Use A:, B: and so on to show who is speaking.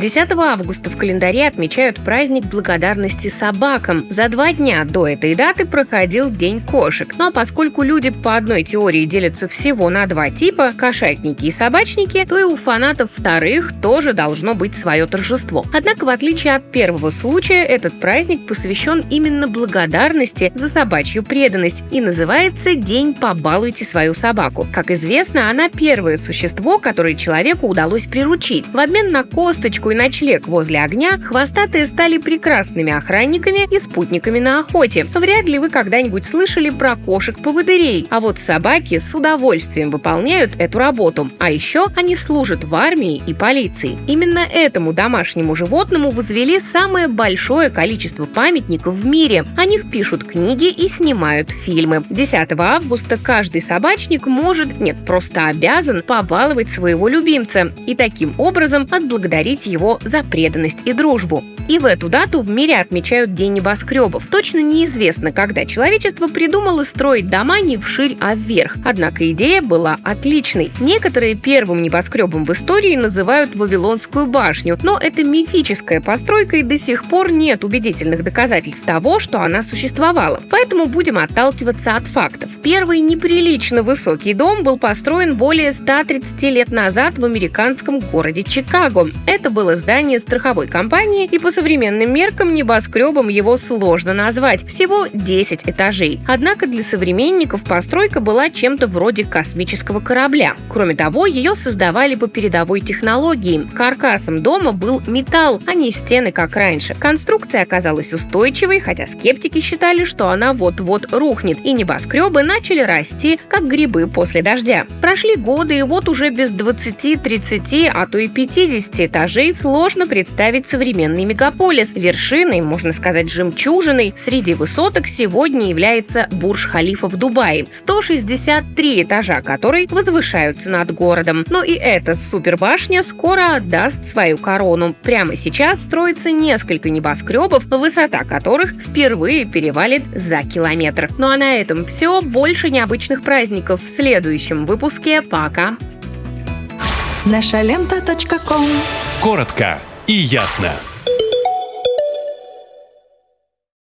A: 10 августа в календаре отмечают праздник благодарности собакам. За два дня до этой даты проходил День кошек. Ну а поскольку люди по одной теории делятся всего на два типа – кошатники и собачники, то и у фанатов вторых тоже должно быть свое торжество. Однако, в отличие от первого случая, этот праздник посвящен именно благодарности за собачью преданность и называется День «Побалуйте свою собаку». Как известно, она первое существо, которое человеку удалось приручить. В обмен на косточку и ночлег возле огня, хвостатые стали прекрасными охранниками и спутниками на охоте. Вряд ли вы когда-нибудь слышали про кошек-поводырей, а вот собаки с удовольствием выполняют эту работу. А еще они служат в армии и полиции. Именно этому домашнему животному возвели самое большое количество памятников в мире. О них пишут книги и снимают фильмы. 10 августа каждый собачник может, нет, просто обязан побаловать своего любимца и таким образом отблагодарить его его за преданность и дружбу. И в эту дату в мире отмечают День небоскребов. Точно неизвестно, когда человечество придумало строить дома не вширь, а вверх. Однако идея была отличной. Некоторые первым небоскребом в истории называют Вавилонскую башню, но это мифическая постройка и до сих пор нет убедительных доказательств того, что она существовала. Поэтому будем отталкиваться от фактов. Первый неприлично высокий дом был построен более 130 лет назад в американском городе Чикаго. Это было здание страховой компании, и по современным меркам небоскребом его сложно назвать. Всего 10 этажей. Однако для современников постройка была чем-то вроде космического корабля. Кроме того, ее создавали по передовой технологии. Каркасом дома был металл, а не стены, как раньше. Конструкция оказалась устойчивой, хотя скептики считали, что она вот-вот рухнет, и небоскребы начали расти, как грибы после дождя. Прошли годы, и вот уже без 20, 30, а то и 50 этажей сложно представить современный мегаполис. Вершиной, можно сказать, жемчужиной среди высоток сегодня является Бурж-Халифа в Дубае. 163 этажа которой возвышаются над городом. Но и эта супербашня скоро отдаст свою корону. Прямо сейчас строится несколько небоскребов, высота которых впервые перевалит за километр. Ну а на этом все больше необычных праздников в следующем выпуске. Пока!
B: Наша лента.
C: Коротко и ясно.